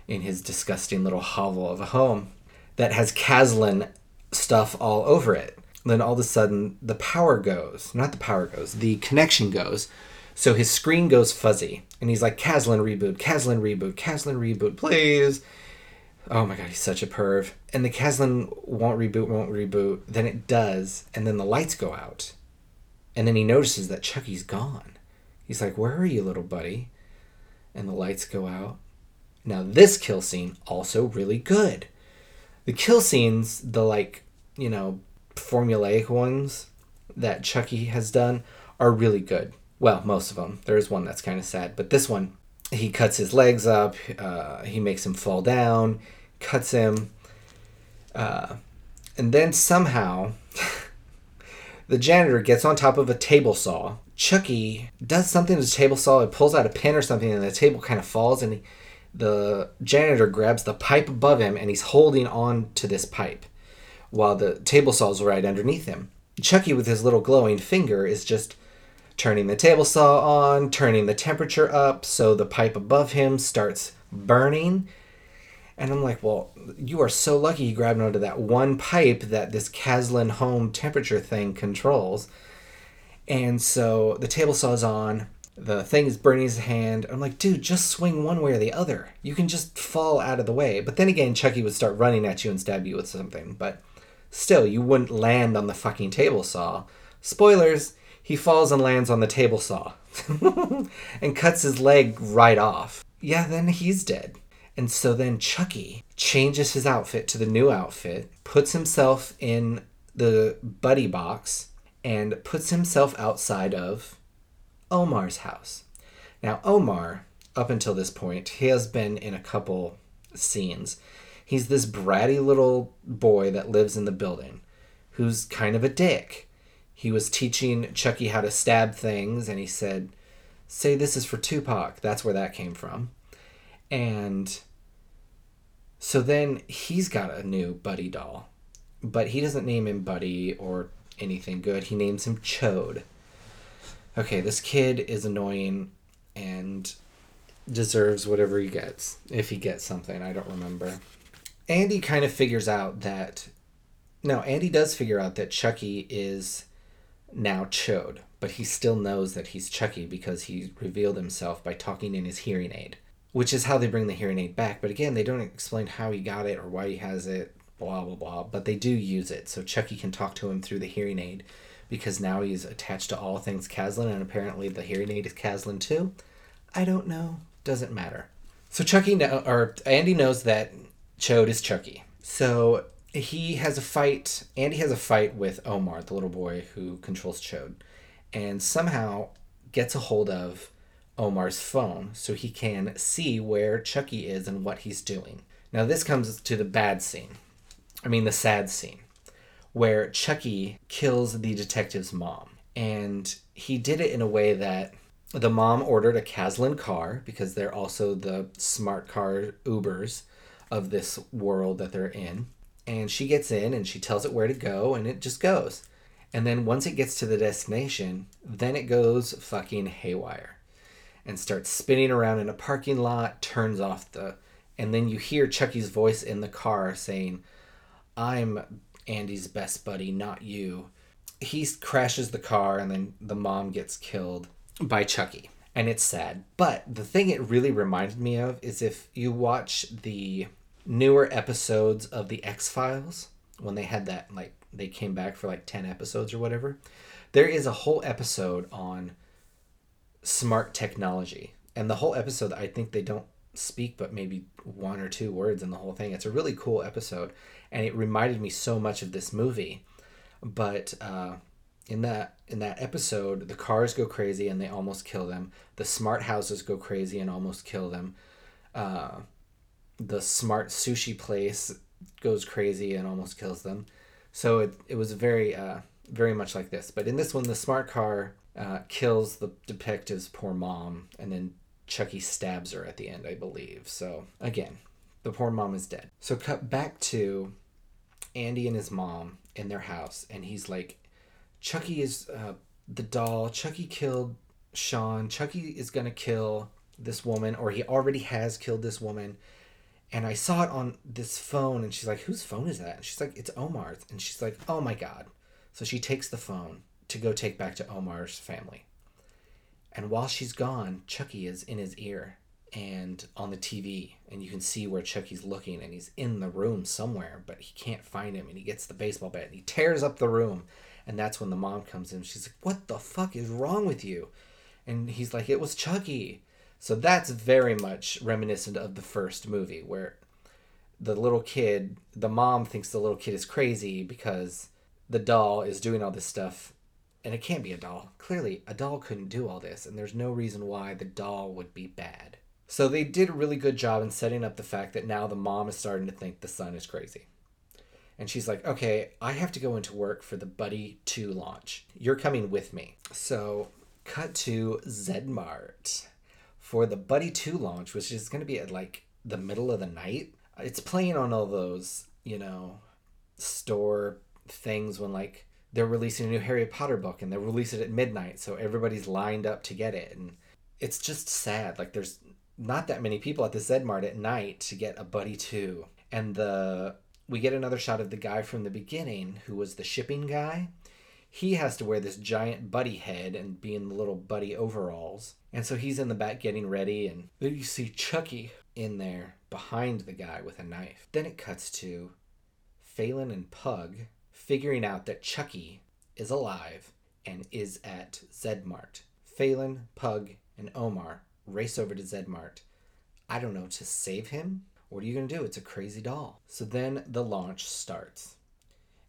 in his disgusting little hovel of a home that has Kaslan stuff all over it. Then all of a sudden, the power goes. Not the power goes, the connection goes. So his screen goes fuzzy. And he's like, Kaslan reboot, Kaslan reboot, Kaslan reboot, please. Oh my god, he's such a perv. And the Kaslan won't reboot, won't reboot. Then it does. And then the lights go out. And then he notices that Chucky's gone. He's like, Where are you, little buddy? And the lights go out. Now, this kill scene, also really good. The kill scenes, the like, you know, formulaic ones that Chucky has done, are really good. Well, most of them. There is one that's kind of sad, but this one, he cuts his legs up, uh, he makes him fall down, cuts him, uh, and then somehow the janitor gets on top of a table saw. Chucky does something to the table saw, it pulls out a pin or something, and the table kind of falls, and he the janitor grabs the pipe above him and he's holding on to this pipe while the table saw is right underneath him. Chucky, with his little glowing finger, is just turning the table saw on, turning the temperature up so the pipe above him starts burning. And I'm like, well, you are so lucky you grabbed onto that one pipe that this Kaslan home temperature thing controls. And so the table saw is on, the thing is burning his hand. I'm like, dude, just swing one way or the other. You can just fall out of the way. But then again, Chucky would start running at you and stab you with something. But still, you wouldn't land on the fucking table saw. Spoilers, he falls and lands on the table saw and cuts his leg right off. Yeah, then he's dead. And so then Chucky changes his outfit to the new outfit, puts himself in the buddy box, and puts himself outside of Omar's house. Now, Omar, up until this point, he has been in a couple scenes. He's this bratty little boy that lives in the building who's kind of a dick. He was teaching Chucky how to stab things, and he said, Say this is for Tupac. That's where that came from. And so then he's got a new Buddy doll, but he doesn't name him Buddy or anything good. He names him Chode. Okay, this kid is annoying and deserves whatever he gets. If he gets something, I don't remember. Andy kind of figures out that. No, Andy does figure out that Chucky is now Chode, but he still knows that he's Chucky because he revealed himself by talking in his hearing aid, which is how they bring the hearing aid back. But again, they don't explain how he got it or why he has it, blah, blah, blah. But they do use it, so Chucky can talk to him through the hearing aid because now he's attached to all things Kaslan, and apparently the hearing aid is Kaslan too. I don't know. Doesn't matter. So Chucky know, or Andy knows that Chode is Chucky. So he has a fight. Andy has a fight with Omar, the little boy who controls Chode, and somehow gets a hold of Omar's phone so he can see where Chucky is and what he's doing. Now this comes to the bad scene. I mean the sad scene where Chucky kills the detective's mom. And he did it in a way that the mom ordered a Kaslan car because they're also the smart car Ubers of this world that they're in. And she gets in and she tells it where to go and it just goes. And then once it gets to the destination, then it goes fucking haywire and starts spinning around in a parking lot, turns off the. And then you hear Chucky's voice in the car saying, I'm Andy's best buddy, not you. He crashes the car and then the mom gets killed by Chucky. And it's sad. But the thing it really reminded me of is if you watch the newer episodes of The X Files, when they had that, like, they came back for like 10 episodes or whatever, there is a whole episode on smart technology. And the whole episode, I think they don't speak but maybe one or two words in the whole thing. It's a really cool episode, and it reminded me so much of this movie. But uh, in that in that episode, the cars go crazy and they almost kill them. The smart houses go crazy and almost kill them. Uh, the smart sushi place goes crazy and almost kills them. So it, it was very uh, very much like this. But in this one, the smart car uh, kills the detective's poor mom, and then Chucky stabs her at the end, I believe. So again, the poor mom is dead. So cut back to Andy and his mom in their house, and he's like, Chucky is uh, the doll. Chucky killed Sean. Chucky is gonna kill this woman, or he already has killed this woman. And I saw it on this phone, and she's like, "Whose phone is that?" And she's like, "It's Omar's." And she's like, "Oh my god!" So she takes the phone to go take back to Omar's family. And while she's gone, Chucky is in his ear and on the TV, and you can see where Chucky's looking, and he's in the room somewhere, but he can't find him. And he gets the baseball bat and he tears up the room, and that's when the mom comes in. She's like, "What the fuck is wrong with you?" And he's like, "It was Chucky." So that's very much reminiscent of the first movie, where the little kid, the mom thinks the little kid is crazy because the doll is doing all this stuff and it can't be a doll. Clearly, a doll couldn't do all this, and there's no reason why the doll would be bad. So they did a really good job in setting up the fact that now the mom is starting to think the son is crazy. And she's like, okay, I have to go into work for the Buddy 2 launch. You're coming with me. So, cut to Zedmart for the Buddy 2 launch, which is going to be at like the middle of the night. It's playing on all those, you know, store things when like they're releasing a new Harry Potter book and they release it at midnight, so everybody's lined up to get it. And it's just sad. Like there's not that many people at the Zed Mart at night to get a Buddy too. And the we get another shot of the guy from the beginning who was the shipping guy. He has to wear this giant buddy head and be in the little buddy overalls. And so he's in the back getting ready and then you see Chucky in there behind the guy with a knife. Then it cuts to Falyn and Pug figuring out that Chucky is alive and is at Zedmart. Falyn, Pug, and Omar race over to Zedmart. I don't know, to save him What are you going to do? It's a crazy doll. So then the launch starts.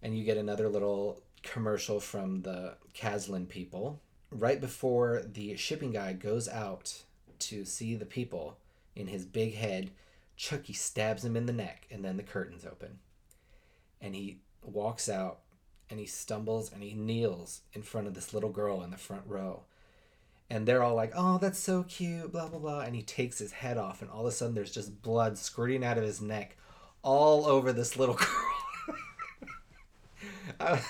And you get another little commercial from the Kaslan people. Right before the shipping guy goes out to see the people in his big head, Chucky stabs him in the neck, and then the curtains open. And he walks out and he stumbles and he kneels in front of this little girl in the front row. And they're all like, oh, that's so cute, blah, blah, blah. And he takes his head off, and all of a sudden there's just blood squirting out of his neck all over this little girl. I,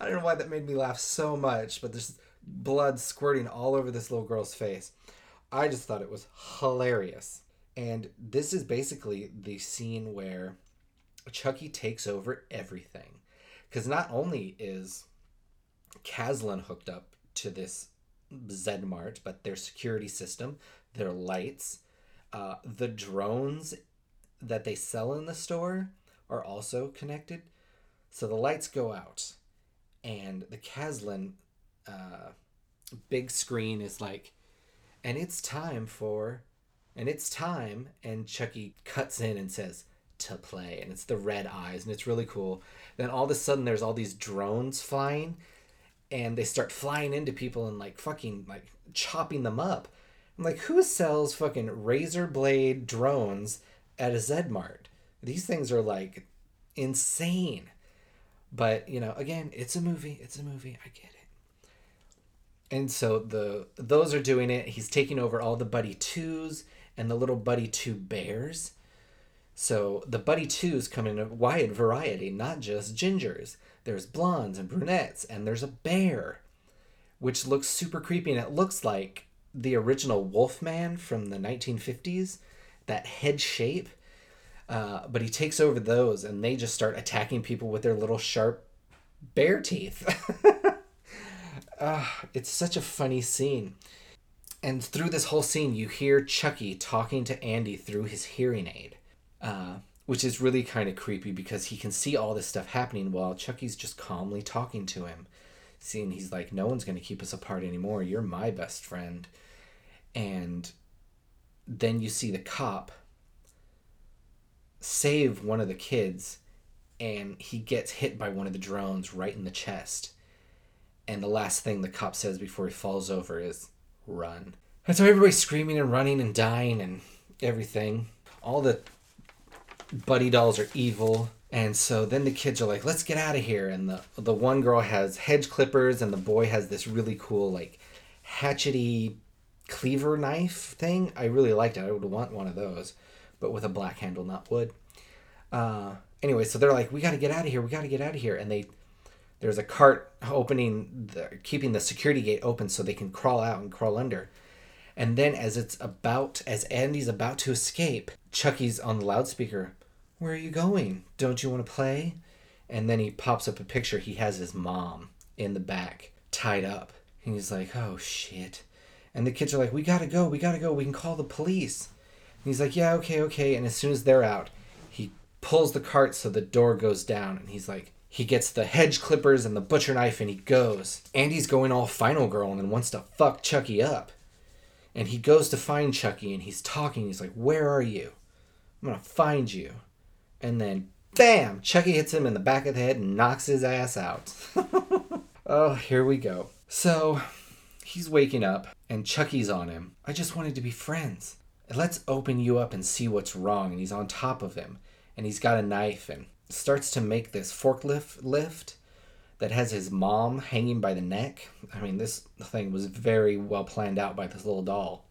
I don't know why that made me laugh so much, but there's blood squirting all over this little girl's face. I just thought it was hilarious. And this is basically the scene where Chucky takes over everything. Because not only is Kaslan hooked up to this Zedmart, but their security system, their lights, uh, the drones that they sell in the store are also connected. So the lights go out, and the Kaslan uh, big screen is like, and it's time for, and it's time, and Chucky cuts in and says, to play, and it's the red eyes, and it's really cool. Then all of a sudden, there's all these drones flying, and they start flying into people and like fucking like chopping them up. I'm like, who sells fucking razor blade drones at a Zed Mart? These things are like insane. But you know, again, it's a movie. It's a movie. I get it. And so the those are doing it. He's taking over all the Buddy Twos and the little Buddy Two bears. So the Buddy Twos come in a wide variety, not just gingers. There's blondes and brunettes, and there's a bear, which looks super creepy, and it looks like the original Wolfman from the 1950s, that head shape. Uh, but he takes over those, and they just start attacking people with their little sharp bear teeth. uh, it's such a funny scene. And through this whole scene, you hear Chucky talking to Andy through his hearing aid. Uh, which is really kind of creepy because he can see all this stuff happening while Chucky's just calmly talking to him. Seeing he's like, no one's going to keep us apart anymore. You're my best friend. And then you see the cop save one of the kids and he gets hit by one of the drones right in the chest. And the last thing the cop says before he falls over is, run. And so everybody's screaming and running and dying and everything. All the buddy dolls are evil. And so then the kids are like, let's get out of here. And the, the one girl has hedge clippers, and the boy has this really cool, like, hatchety cleaver knife thing. I really liked it. I would want one of those, but with a black handle, not wood. Uh, anyway, so they're like, we got to get out of here. We got to get out of here. And they, there's a cart opening, the, keeping the security gate open so they can crawl out and crawl under. And then as it's about, as Andy's about to escape, Chucky's on the loudspeaker. Where are you going? Don't you want to play? And then he pops up a picture. He has his mom in the back, tied up. And he's like, oh shit. And the kids are like, we gotta go, we gotta go, we can call the police. And he's like, yeah, okay, okay. And as soon as they're out, he pulls the cart so the door goes down. And he's like, he gets the hedge clippers and the butcher knife and he goes. Andy's going all final girl and then wants to fuck Chucky up. And he goes to find Chucky and he's talking. He's like, where are you? I'm gonna find you. And then, bam! Chucky hits him in the back of the head and knocks his ass out. oh, here we go. So, he's waking up and Chucky's on him. I just wanted to be friends. Let's open you up and see what's wrong. And he's on top of him. And he's got a knife and starts to make this forklift lift that has his mom hanging by the neck. I mean, this thing was very well planned out by this little doll.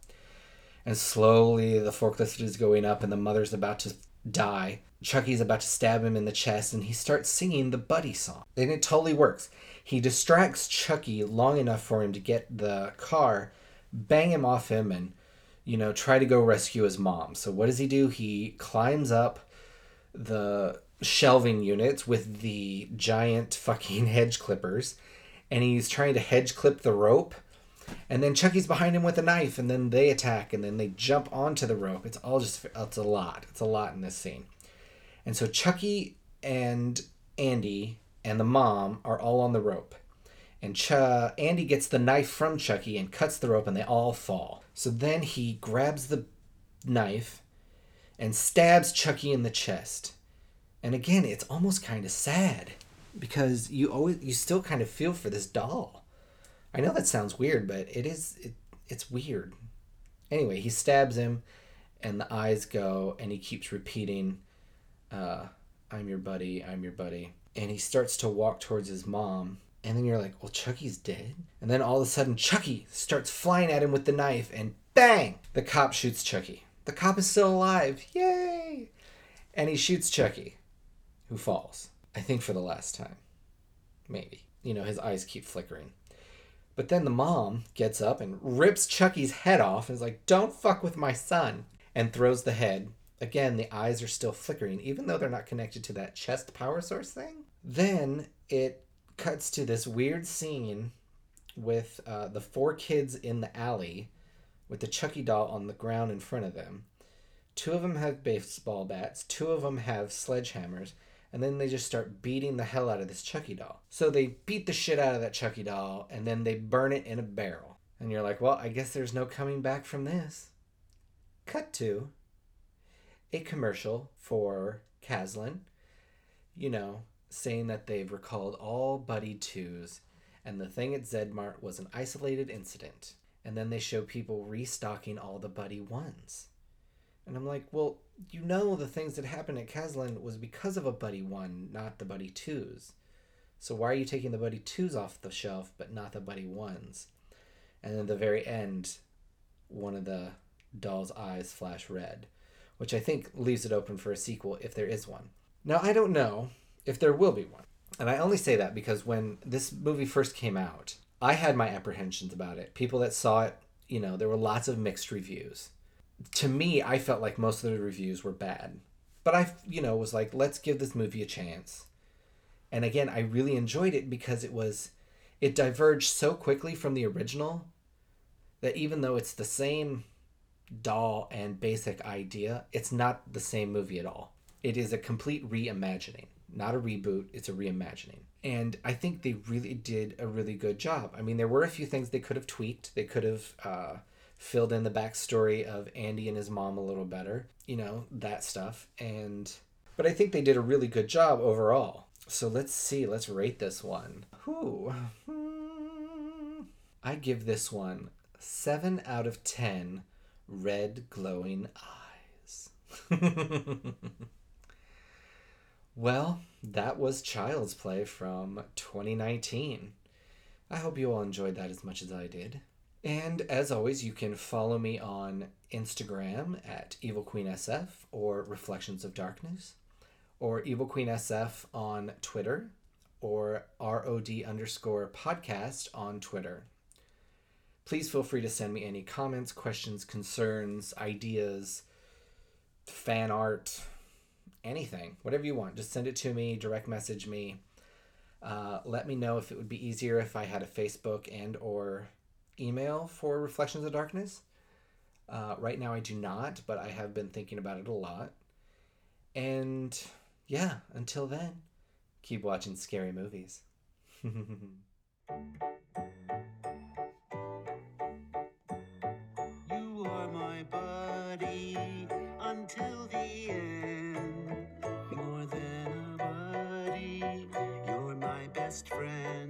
And slowly the forklift is going up, and the mother's about to die. Chucky's about to stab him in the chest, and he starts singing the Buddy song. And it totally works. He distracts Chucky long enough for him to get the car, bang him off him, and, you know, try to go rescue his mom. So what does he do? He climbs up the shelving units with the giant fucking hedge clippers, and he's trying to hedge clip the rope. And then Chucky's behind him with a knife, and then they attack, and then they jump onto the rope. It's all just, it's a lot. It's a lot in this scene. And so Chucky and Andy and the mom are all on the rope. And Ch- Andy gets the knife from Chucky and cuts the rope, and they all fall. So then he grabs the knife and stabs Chucky in the chest. And again, it's almost kind of sad because you always you still kind of feel for this doll. I know that sounds weird, but it is it, it's weird. Anyway, he stabs him and the eyes go and he keeps repeating uh, I'm your buddy, I'm your buddy. And he starts to walk towards his mom. And then you're like, well, Chucky's dead? And then all of a sudden, Chucky starts flying at him with the knife, and bang! The cop shoots Chucky. The cop is still alive. Yay! And he shoots Chucky, who falls. I think for the last time. Maybe. You know, his eyes keep flickering. But then the mom gets up and rips Chucky's head off and is like, don't fuck with my son. And throws the head Again, the eyes are still flickering, even though they're not connected to that chest power source thing. Then it cuts to this weird scene with uh, the four kids in the alley with the Chucky doll on the ground in front of them. Two of them have baseball bats, two of them have sledgehammers, and then they just start beating the hell out of this Chucky doll. So they beat the shit out of that Chucky doll, and then they burn it in a barrel. And you're like, well, I guess there's no coming back from this. Cut to a commercial for Kaslan, you know, saying that they've recalled all Buddy 2s and the thing at Zedmart was an isolated incident. And then they show people restocking all the Buddy 1s. And I'm like, well, you know the things that happened at Kaslan was because of a Buddy 1, not the Buddy 2s. So why are you taking the Buddy 2s off the shelf but not the Buddy 1s? And then at the very end, one of the doll's eyes flash red which I think leaves it open for a sequel if there is one. Now, I don't know if there will be one. And I only say that because when this movie first came out, I had my apprehensions about it. People that saw it, you know, there were lots of mixed reviews. To me, I felt like most of the reviews were bad. But I, you know, was like, let's give this movie a chance. And again, I really enjoyed it because it was, it diverged so quickly from the original that even though it's the same doll and basic idea, it's not the same movie at all. It is a complete reimagining, not a reboot, it's a reimagining. And I think they really did a really good job. I mean, there were a few things they could have tweaked. They could have uh, filled in the backstory of Andy and his mom a little better, you know, that stuff. And, but I think they did a really good job overall. So let's see, let's rate this one. Whew. I give this one 7 out of 10 red glowing eyes. well, that was Child's Play from 2019. I hope you all enjoyed that as much as I did. And as always, you can follow me on Instagram at Evil Queen SF or Reflections of Darkness, or Evil Queen SF on Twitter, or ROD underscore podcast on Twitter. Please feel free to send me any comments, questions, concerns, ideas, fan art, anything, whatever you want. Just send it to me, direct message me. Uh, let me know if it would be easier if I had a Facebook and or email for Reflections of Darkness. Uh, right now I do not, but I have been thinking about it a lot. And yeah, until then, keep watching scary movies. best friend.